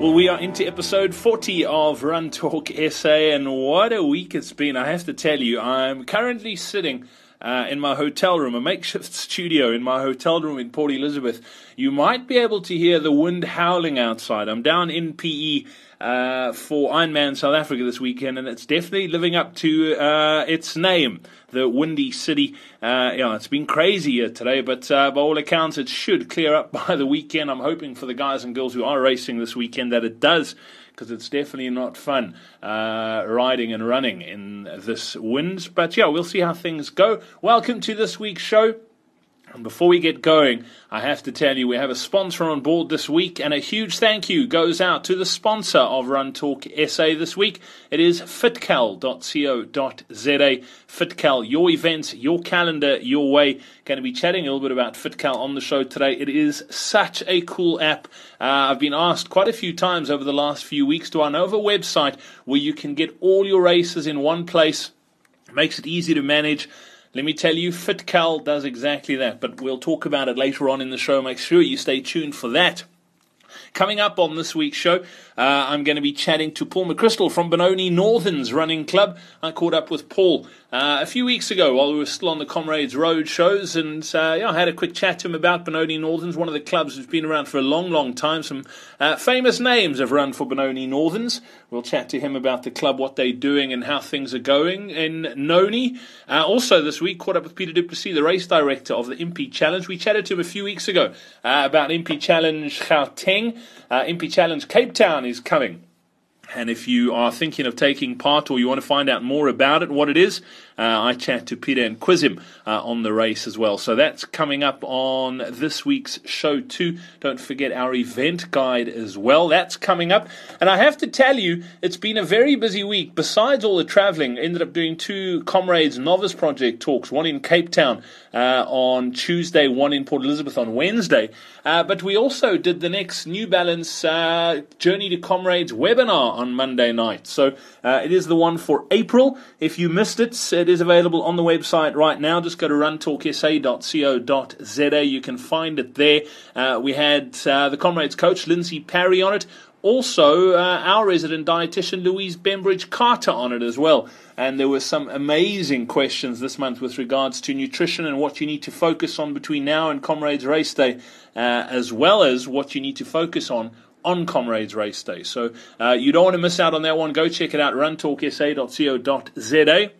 Well, we are into episode 40 of Run Talk SA, and what a week it's been. I have to tell you, I'm currently sitting uh, in my hotel room, a makeshift studio in my hotel room in Port Elizabeth. You might be able to hear the wind howling outside. I'm down in PE uh, for Ironman South Africa this weekend, and it's definitely living up to uh, its name, the Windy City. Uh, yeah, it's been crazy here today, but uh, by all accounts, it should clear up by the weekend. I'm hoping for the guys and girls who are racing this weekend that it does. Because it's definitely not fun uh, riding and running in this wind. But yeah, we'll see how things go. Welcome to this week's show. And before we get going, I have to tell you we have a sponsor on board this week, and a huge thank you goes out to the sponsor of Run Talk SA this week. It is fitcal.co.za. Fitcal, your events, your calendar, your way. Going to be chatting a little bit about Fitcal on the show today. It is such a cool app. Uh, I've been asked quite a few times over the last few weeks do I know of a website where you can get all your races in one place? Makes it easy to manage. Let me tell you, FitCal does exactly that, but we'll talk about it later on in the show. Make sure you stay tuned for that. Coming up on this week's show, uh, I'm going to be chatting to Paul McChrystal from Benoni Northern's running club. I caught up with Paul uh, a few weeks ago while we were still on the Comrades Road shows, and uh, yeah, I had a quick chat to him about Benoni Northerns, one of the clubs that's been around for a long, long time. Some uh, famous names have run for Benoni Northerns. We'll chat to him about the club, what they're doing, and how things are going in Noni. Uh, also, this week, caught up with Peter du Plessis, the race director of the Impi Challenge. We chatted to him a few weeks ago uh, about Impi Challenge Gauteng. Uh, Impi Challenge Cape Town is coming. And if you are thinking of taking part or you want to find out more about it, what it is, uh, I chat to Peter and quiz him uh, on the race as well. So that's coming up on this week's show too. Don't forget our event guide as well. That's coming up. And I have to tell you, it's been a very busy week. Besides all the traveling, ended up doing two Comrades Novice Project talks, one in Cape Town uh, on Tuesday, one in Port Elizabeth on Wednesday. Uh, but we also did the next New Balance uh, Journey to Comrades webinar on Monday night. So uh, it is the one for April. If you missed it, it is available on the website right now. Just go to runtalksa.co.za. You can find it there. Uh, we had uh, the Comrades coach, Lindsay Parry, on it. Also, uh, our resident dietitian, Louise Bembridge Carter, on it as well. And there were some amazing questions this month with regards to nutrition and what you need to focus on between now and Comrades Race Day, uh, as well as what you need to focus on on Comrades Race Day. So uh, you don't want to miss out on that one. Go check it out, runtalksa.co.za.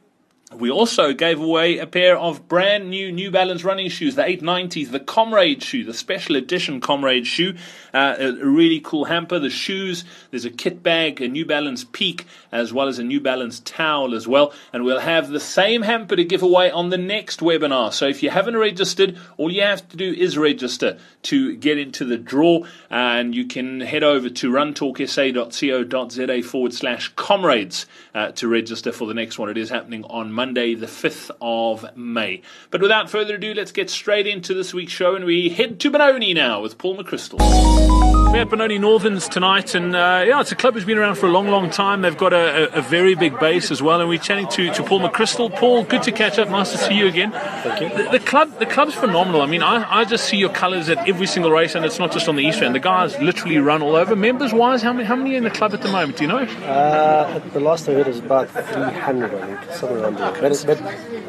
We also gave away a pair of brand new New Balance running shoes, the 890s, the Comrade shoe, the special edition Comrade shoe. Uh, a really cool hamper, the shoes, there's a kit bag, a New Balance Peak, as well as a New Balance towel as well. And we'll have the same hamper to give away on the next webinar. So if you haven't registered, all you have to do is register to get into the draw. And you can head over to runtalksa.co.za forward slash comrades uh, to register for the next one. It is happening on Monday, the 5th of May. But without further ado, let's get straight into this week's show and we head to Benoni now with Paul McChrystal. We're at Benoni Northerns tonight, and uh, yeah, it's a club that's been around for a long, long time. They've got a, a, a, very big base as well, and we're chatting to, to Paul McChrystal. Paul, good to catch up. Nice to see you again. Thank you. The, the club, the club's phenomenal. I mean, I, I just see your colours at every single race, and it's not just on the East End. The guys literally run all over. Members wise, how many, how many are in the club at the moment? Do you know? Uh, the last I heard is about 300, I think, somewhere around there. But it's, but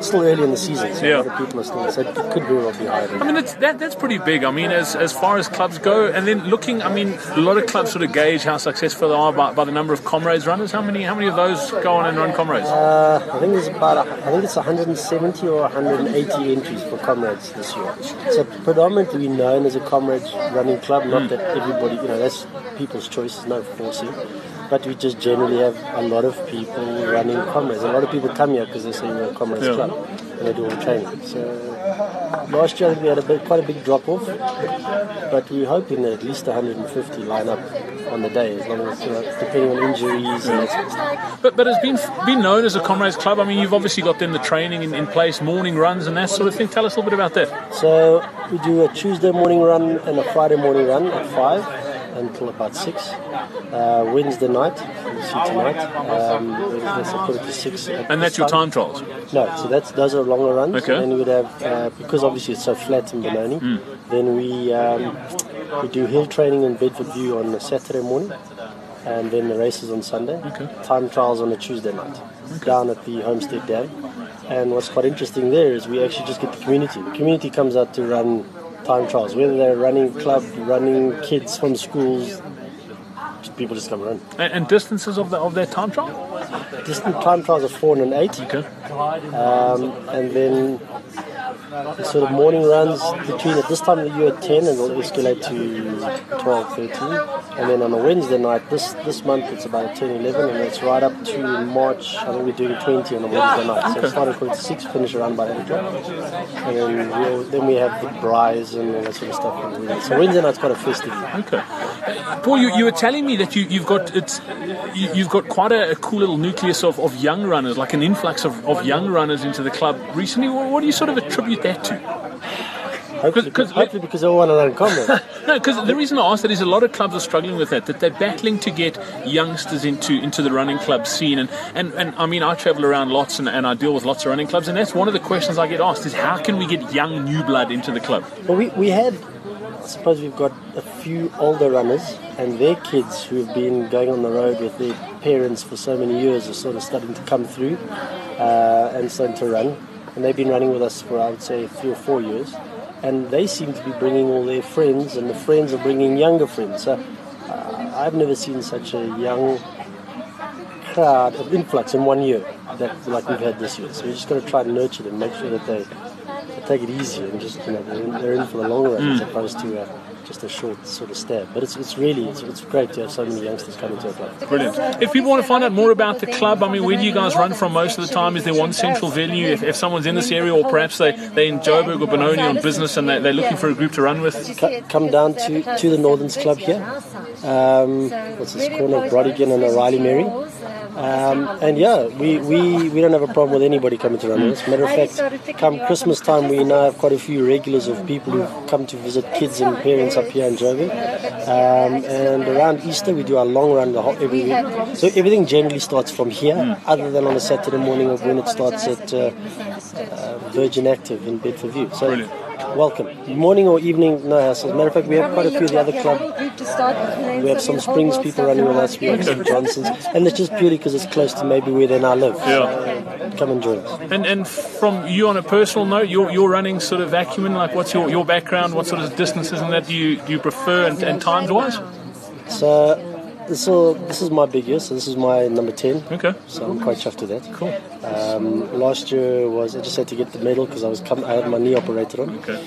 still early in the season, so Yeah. people are still, so it could very well be higher. I mean, that's, that, that's pretty big. I mean, as, as far as clubs go, and then looking, I mean, a lot of clubs sort of gauge how successful they are by, by the number of comrades runners. How many how many of those go on and run comrades? Uh, I think there's about a, I think it's 170 or 180 entries for comrades this year. So predominantly known as a comrades running club. Not that everybody, you know, that's people's choice. No forcing. But we just generally have a lot of people running comrades. A lot of people come here because they say we're a comrades Yeah. club and they do all the training. So last year we had a bit, quite a big drop off, but we're hoping that at least 150 line up on the day, as long as you know, depending on injuries and that sort of stuff. But but it's been been known as a comrades club. I mean, you've obviously got then the training in, in place, morning runs and that sort of thing. Tell us a little bit about that. So we do a Tuesday morning run and a Friday morning run at five until about six. Uh, Wednesday night, see tonight. Um, so quarter to six. And that's your time trials. No, so that's those are longer runs. Okay. And then we would have uh, because obviously it's so flat in Benoni. Then we um, we do hill training in Bedford View on a Saturday morning, and then the races on Sunday. Okay. Time trials on a Tuesday night down at the Homestead Dam. And what's quite interesting there is we actually just get the community. The community comes out to run time trials, whether they're running club, running kids from schools. People just come run. And, and distances of the of their time trial? Distant time trials are four and an eight. Okay. Um, and then the sort of morning runs between at this time of the year 10 and it'll escalate to 12, 13. And then on a Wednesday night, this this month it's about 10, 11, and it's right up to March. I think we're doing 20 on a Wednesday night. So it started at 6, finish around by 8 o'clock. And then, we'll, then we have the braais and all that sort of stuff. So Wednesday night's quite a festive. Okay. Paul, you, you were telling me that you, you've got it's you, you've got quite a, a cool little nucleus of, of young runners, like an influx of, of young runners into the club recently. What, what do you sort of attribute that to? Hopefully, 'cause- hopefully because they all want to combat. No, because the reason I ask that is a lot of clubs are struggling with that, that they're battling to get youngsters into into the running club scene. And, and, and I mean, I travel around lots and, and I deal with lots of running clubs, and that's one of the questions I get asked is how can we get young new blood into the club? Well, we, we had, I suppose we've got a few older runners and their kids who have been going on the road with their parents for so many years are sort of starting to come through uh, and starting to run. And they've been running with us for, I would say, three or four years. And they seem to be bringing all their friends, and the friends are bringing younger friends. So uh, I've never seen such a young crowd of influx in one year that like we've had this year. So we're just going to try to nurture them, make sure that they, they take it easy and just you know they're in, they're in for the long run as opposed to uh, just a short sort of stab. But it's, it's really it's, it's great to have so many youngsters coming to our club. Brilliant. If people want to find out more about the club, I mean, where do you guys run from most of the time? Is there one central venue? If, if someone's in this area, or perhaps they, they're in Joburg or Benoni on business and they, they're looking for a group to run with? Co- come down to, to the Northerns Club here. Um, what's this corner? Brodigan and O'Reilly Merry. Um, and yeah, we, we, we don't have a problem with anybody coming to run with us. Matter of fact, come Christmas time, we now have quite a few regulars of people who come to visit kids and parents up here in Joburg. Um, and around Easter, we do our long run the whole, every week. So everything generally starts from here, other than on a Saturday morning or when it starts at uh, uh, Virgin Active in Bedford View. So Brilliant. Welcome. Morning or evening, no hassle. As a matter of fact, we have quite a few of the other club. We have some Springs people running with us. We have some Johnsons, and it's just purely because it's close to maybe where they now live. Yeah. Come and join us. And and from you on a personal note, you're, you're running sort of acumen. Like, what's your, your background? What sort of distances and that do you do you prefer and, and times wise? So this is this is my big year. So this is my number ten. Okay, So I'm quite chuffed with that. cool. Um, last year was I just had to get the medal because I was come, I had my knee operated on. Okay,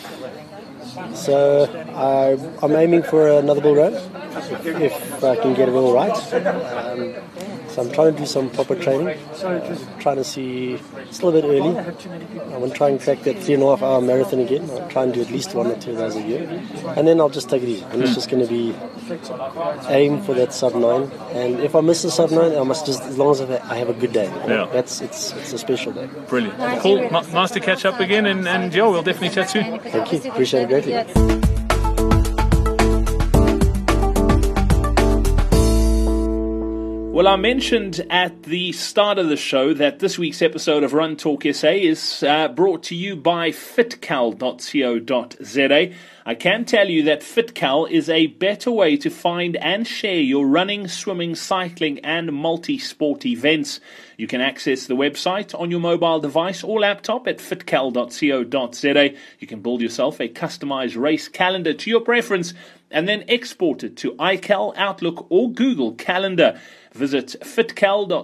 So I, I'm aiming for another Bill Rowan if, if I can get it all right. Um, so I'm trying to do some proper training. Trying to see, still a little bit early. I want to try and crack that three and a half hour marathon again. I'll try and do at least one or two of those a year. And then I'll just take it easy. And it's just going to be aim for that sub nine. And if I miss the sub nine, I must just, as long as I have a good day. Yeah. That's, it's, it's a special day. brilliant. Cool. Nice to catch up again, and, and yeah, we'll definitely chat soon. Thank you. Appreciate it greatly. Well, I mentioned at the start of the show that this week's episode of Run Talk SA is uh, brought to you by fitcal.co.za. I can tell you that FitCal is a better way to find and share your running, swimming, cycling, and multi sport events. You can access the website on your mobile device or laptop at fitcal.co.za. You can build yourself a customized race calendar to your preference and then export it to iCal, Outlook, or Google Calendar. Visit fitcal.co.za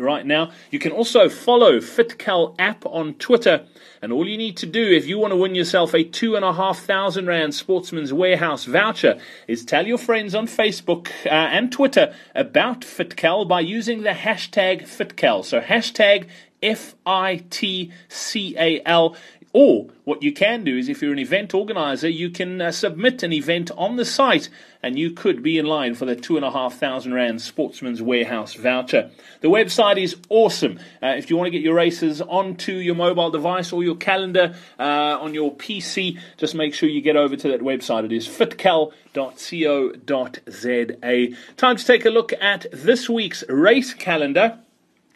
right now. You can also follow FitCal app on Twitter. And all you need to do if you want to win yourself a two and a half thousand rand Sportsman's Warehouse voucher is tell your friends on Facebook uh, and Twitter about FitCal by using the hashtag FitCal. So hashtag F I T C A L. Or what you can do is, if you're an event organizer, you can uh, submit an event on the site and you could be in line for the two and a half thousand rand Sportsman's Warehouse voucher. The website is awesome. Uh, if you want to get your races onto your mobile device or your calendar uh, on your PC, just make sure you get over to that website. It is fitcal.co.za. Time to take a look at this week's race calendar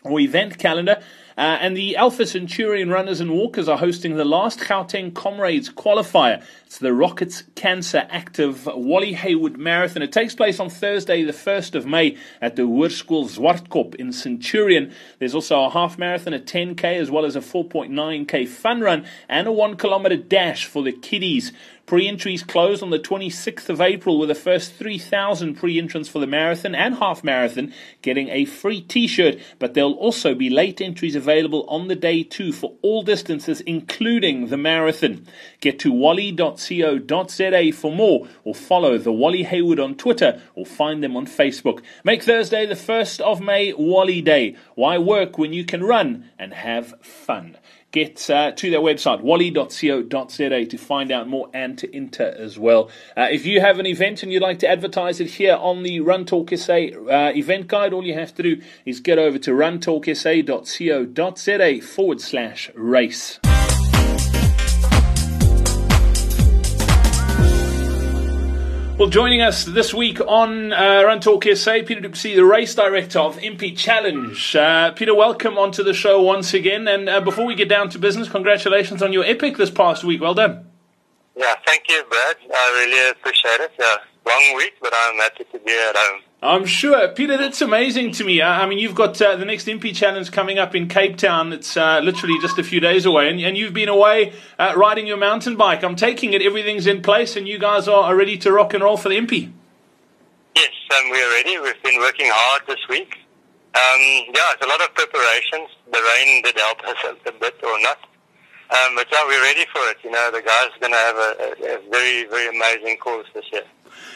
or event calendar. Uh, and the Alpha Centurion runners and walkers are hosting the last Gauteng Comrades qualifier. It's the Rockets Cancer Active Wally Hayward Marathon. It takes place on Thursday, the 1st of May, at the Hoërskool Zwartkop in Centurion. There's also a half marathon, a 10k, as well as a 4.9k fun run, and a one kilometer dash for the kiddies. Pre entries close on the 26th of April with the first 3,000 pre entrants for the marathon and half marathon getting a free t shirt, but there'll also be late entries available on the day too for all distances, including the marathon. Get to wally.co.za for more or follow the Wally Hayward on Twitter or find them on Facebook. Make Thursday the 1st of May Wally Day. Why work when you can run and have fun? Get uh, to their website, wally.co.za, to find out more and to enter as well. Uh, if you have an event and you'd like to advertise it here on the Run Talk SA uh, event guide, all you have to do is get over to runtalksa.co.za forward slash race. Well, joining us this week on uh, Run Talk SA, Peter du the race director of Impi Challenge. Uh, Peter, welcome onto the show once again. And uh, before we get down to business, congratulations on your epic this past week. Well done. Yeah, thank you, Brad. I really appreciate it. Yeah, long week, but I'm happy to be at home. I'm sure. Peter, that's amazing to me. I mean, you've got uh, the next Impi Challenge coming up in Cape Town. It's uh, literally just a few days away. And, and you've been away uh, riding your mountain bike. I'm taking it, everything's in place, and you guys are, are ready to rock and roll for the Impi. Yes, um, we're ready. We've been working hard this week. Um, yeah, it's a lot of preparations. The rain did help us a bit or not. Um, but yeah, we're ready for it. You know, the guys are going to have a, a, a very, very amazing course this year.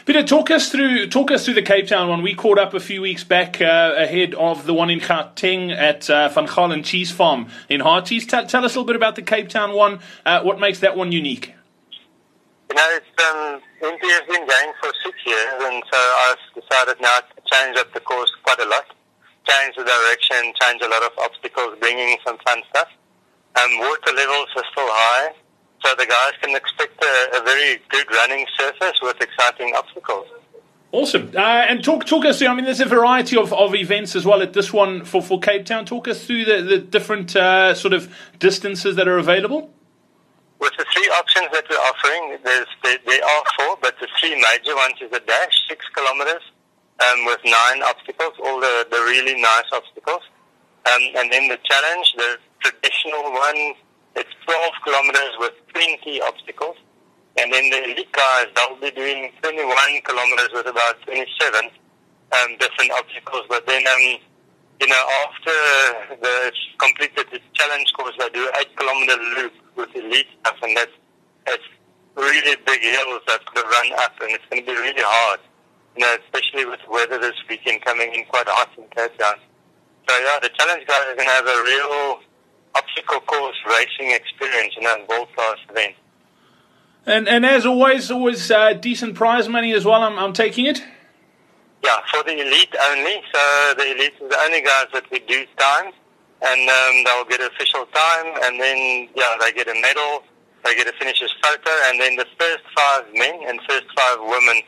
Peter, talk us through talk us through the Cape Town one. We caught up a few weeks back uh, ahead of the one in Gauteng at uh, Van Gaalen Cheese Farm in Harties. Tell, us a little bit about the Cape Town one. Uh, what makes that one unique? You know, it's um, has been going for six years, and so I've decided now to change up the course quite a lot, change the direction, change a lot of obstacles, bringing some fun stuff. Um, water levels are still high, so the guys can expect a, a very good running surface with exciting obstacles. Awesome. Uh, and talk talk us through, I mean, there's a variety of, of events as well at this one for, for Cape Town. Talk us through the, the different uh, sort of distances that are available. With the three options that we're offering, there's, there, there are four, but the three major ones is a dash, six kilometers, um, with nine obstacles, all the, the really nice obstacles. Um, and then the challenge, the traditional one, it's 12 kilometers with 20 obstacles. And then the elite guys, they'll be doing 21 kilometers with about 27 um, different obstacles. But then, um, you know, after the completed the challenge course, they do an 8 kilometer loop with elite stuff. And that's, that's really big hills that's going to run up. And it's going to be really hard, you know, especially with weather this weekend coming in quite hot in Cape Town. So, yeah, the challenge guys are going to have a real obstacle course racing experience in a world class event. And and as always, always uh, decent prize money as well. I'm, I'm taking it. Yeah, for the elite only. So the elite is the only guys that we do time, and um, they'll get official time, and then yeah, they get a medal, they get a finisher's photo, and then the first five men and first five women,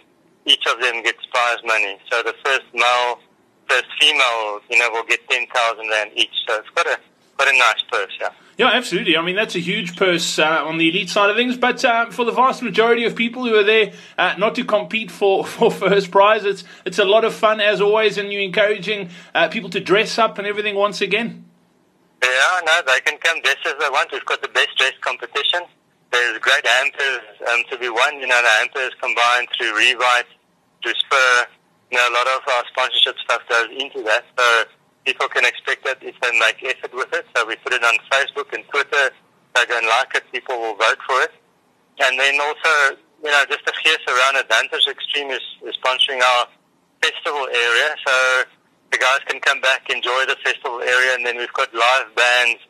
each of them gets prize money. So the first male, first female, you know, will get ten thousand rand each. So it's got a quite a nice purse, yeah. Yeah, absolutely. I mean, that's a huge purse uh, on the elite side of things. But uh, for the vast majority of people who are there uh, not to compete for, for first prize, it's it's a lot of fun as always, and you're encouraging uh, people to dress up and everything once again. Yeah, no, they can come dress as they want. We've got the best dress competition. There's great hampers um, to be won. You know, the hampers combined through Revite, through Spur. You know, a lot of our sponsorship stuff goes into that. So people can expect that if they make effort with it. So we put it on Facebook and Twitter. They're going to like it. People will vote for it. And then also, you know, just a fierce around Advantage Extreme is, is sponsoring our festival area. So the guys can come back, enjoy the festival area, and then we've got live bands.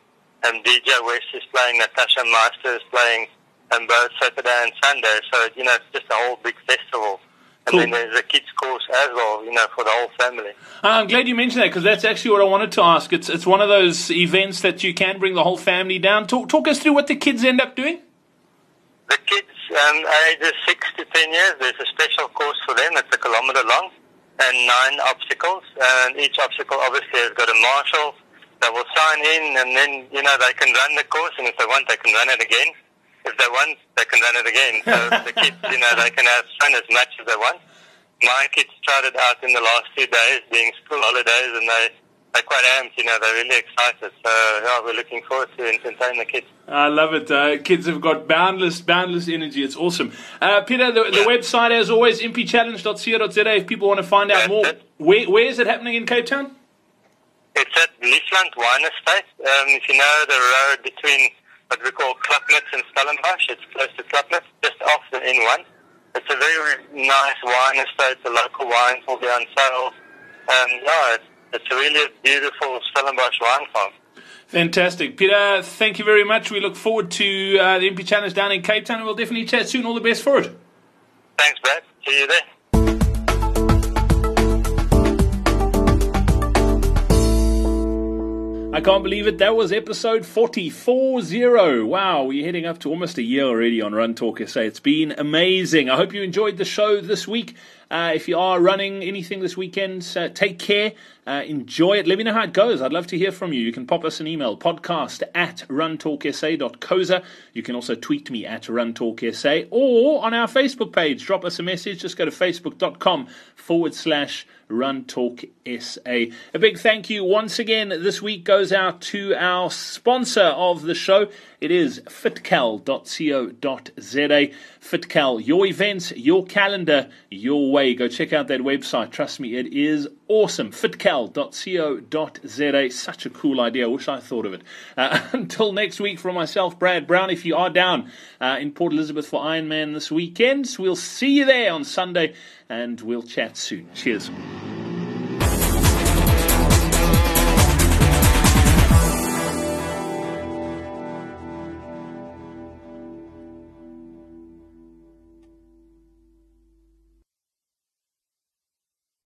And DJ West is playing, Natasha Meister is playing, and both Saturday and Sunday. So, you know, it's just a whole big festival. Cool. And then there's a kids course as well, you know, for the whole family. Uh, I'm glad you mentioned that because that's actually what I wanted to ask. It's it's one of those events that you can bring the whole family down. Talk talk us through what the kids end up doing. The kids, um, ages six to ten years, there's a special course for them. It's a kilometre long and nine obstacles, and each obstacle obviously has got a marshal, They will sign in, and then you know they can run the course, and if they want, they can run it again. If they want, they can run it again. So the kids, you know, they can have fun as much as they want. My kids tried it out in the last few days, being school holidays, and they they're quite amped. You know, they're really excited. So yeah, we're looking forward to entertaining the kids. I love it. Uh, kids have got boundless, boundless energy. It's awesome. Uh, Peter, the, the website, as always, impichallenge.co.za. If people want to find out more, where, where is it happening in Cape Town? It's at Liefland Wine Estate. Um, if you know the road between what we call Klapmuts in Stellenbosch, it's close to Klapmuts, just off the N1. It's a very nice wine estate. The local wines will be on sale. Um, yeah, it's, it's a really beautiful Stellenbosch wine farm. Fantastic. Peter, thank you very much. We look forward to uh, the Impi Challenge down in Cape Town and we'll definitely chat soon. All the best for it. Thanks, Brad. See you there. I can't believe it. That was episode 440. Wow, we're heading up to almost a year already on Run Talk SA. It's been amazing. I hope you enjoyed the show this week. Uh, if you are running anything this weekend, uh, take care. Uh, enjoy it. Let me know how it goes. I'd love to hear from you. You can pop us an email, podcast at runtalksa.coza. You can also tweet me at runtalksa or on our Facebook page. Drop us a message. Just go to facebook.com forward slash Run Talk SA. A big thank you once again this week goes out to our sponsor of the show. It is fitcal.co.za. Fitcal, your events, your calendar, your way. Go check out that website. Trust me, it is awesome. Fitcal.co.za. Such a cool idea. I wish I thought of it. Uh, until next week, from myself, Brad Brown. If you are down uh, in Port Elizabeth for Ironman this weekend, we'll see you there on Sunday and we'll chat soon. Cheers.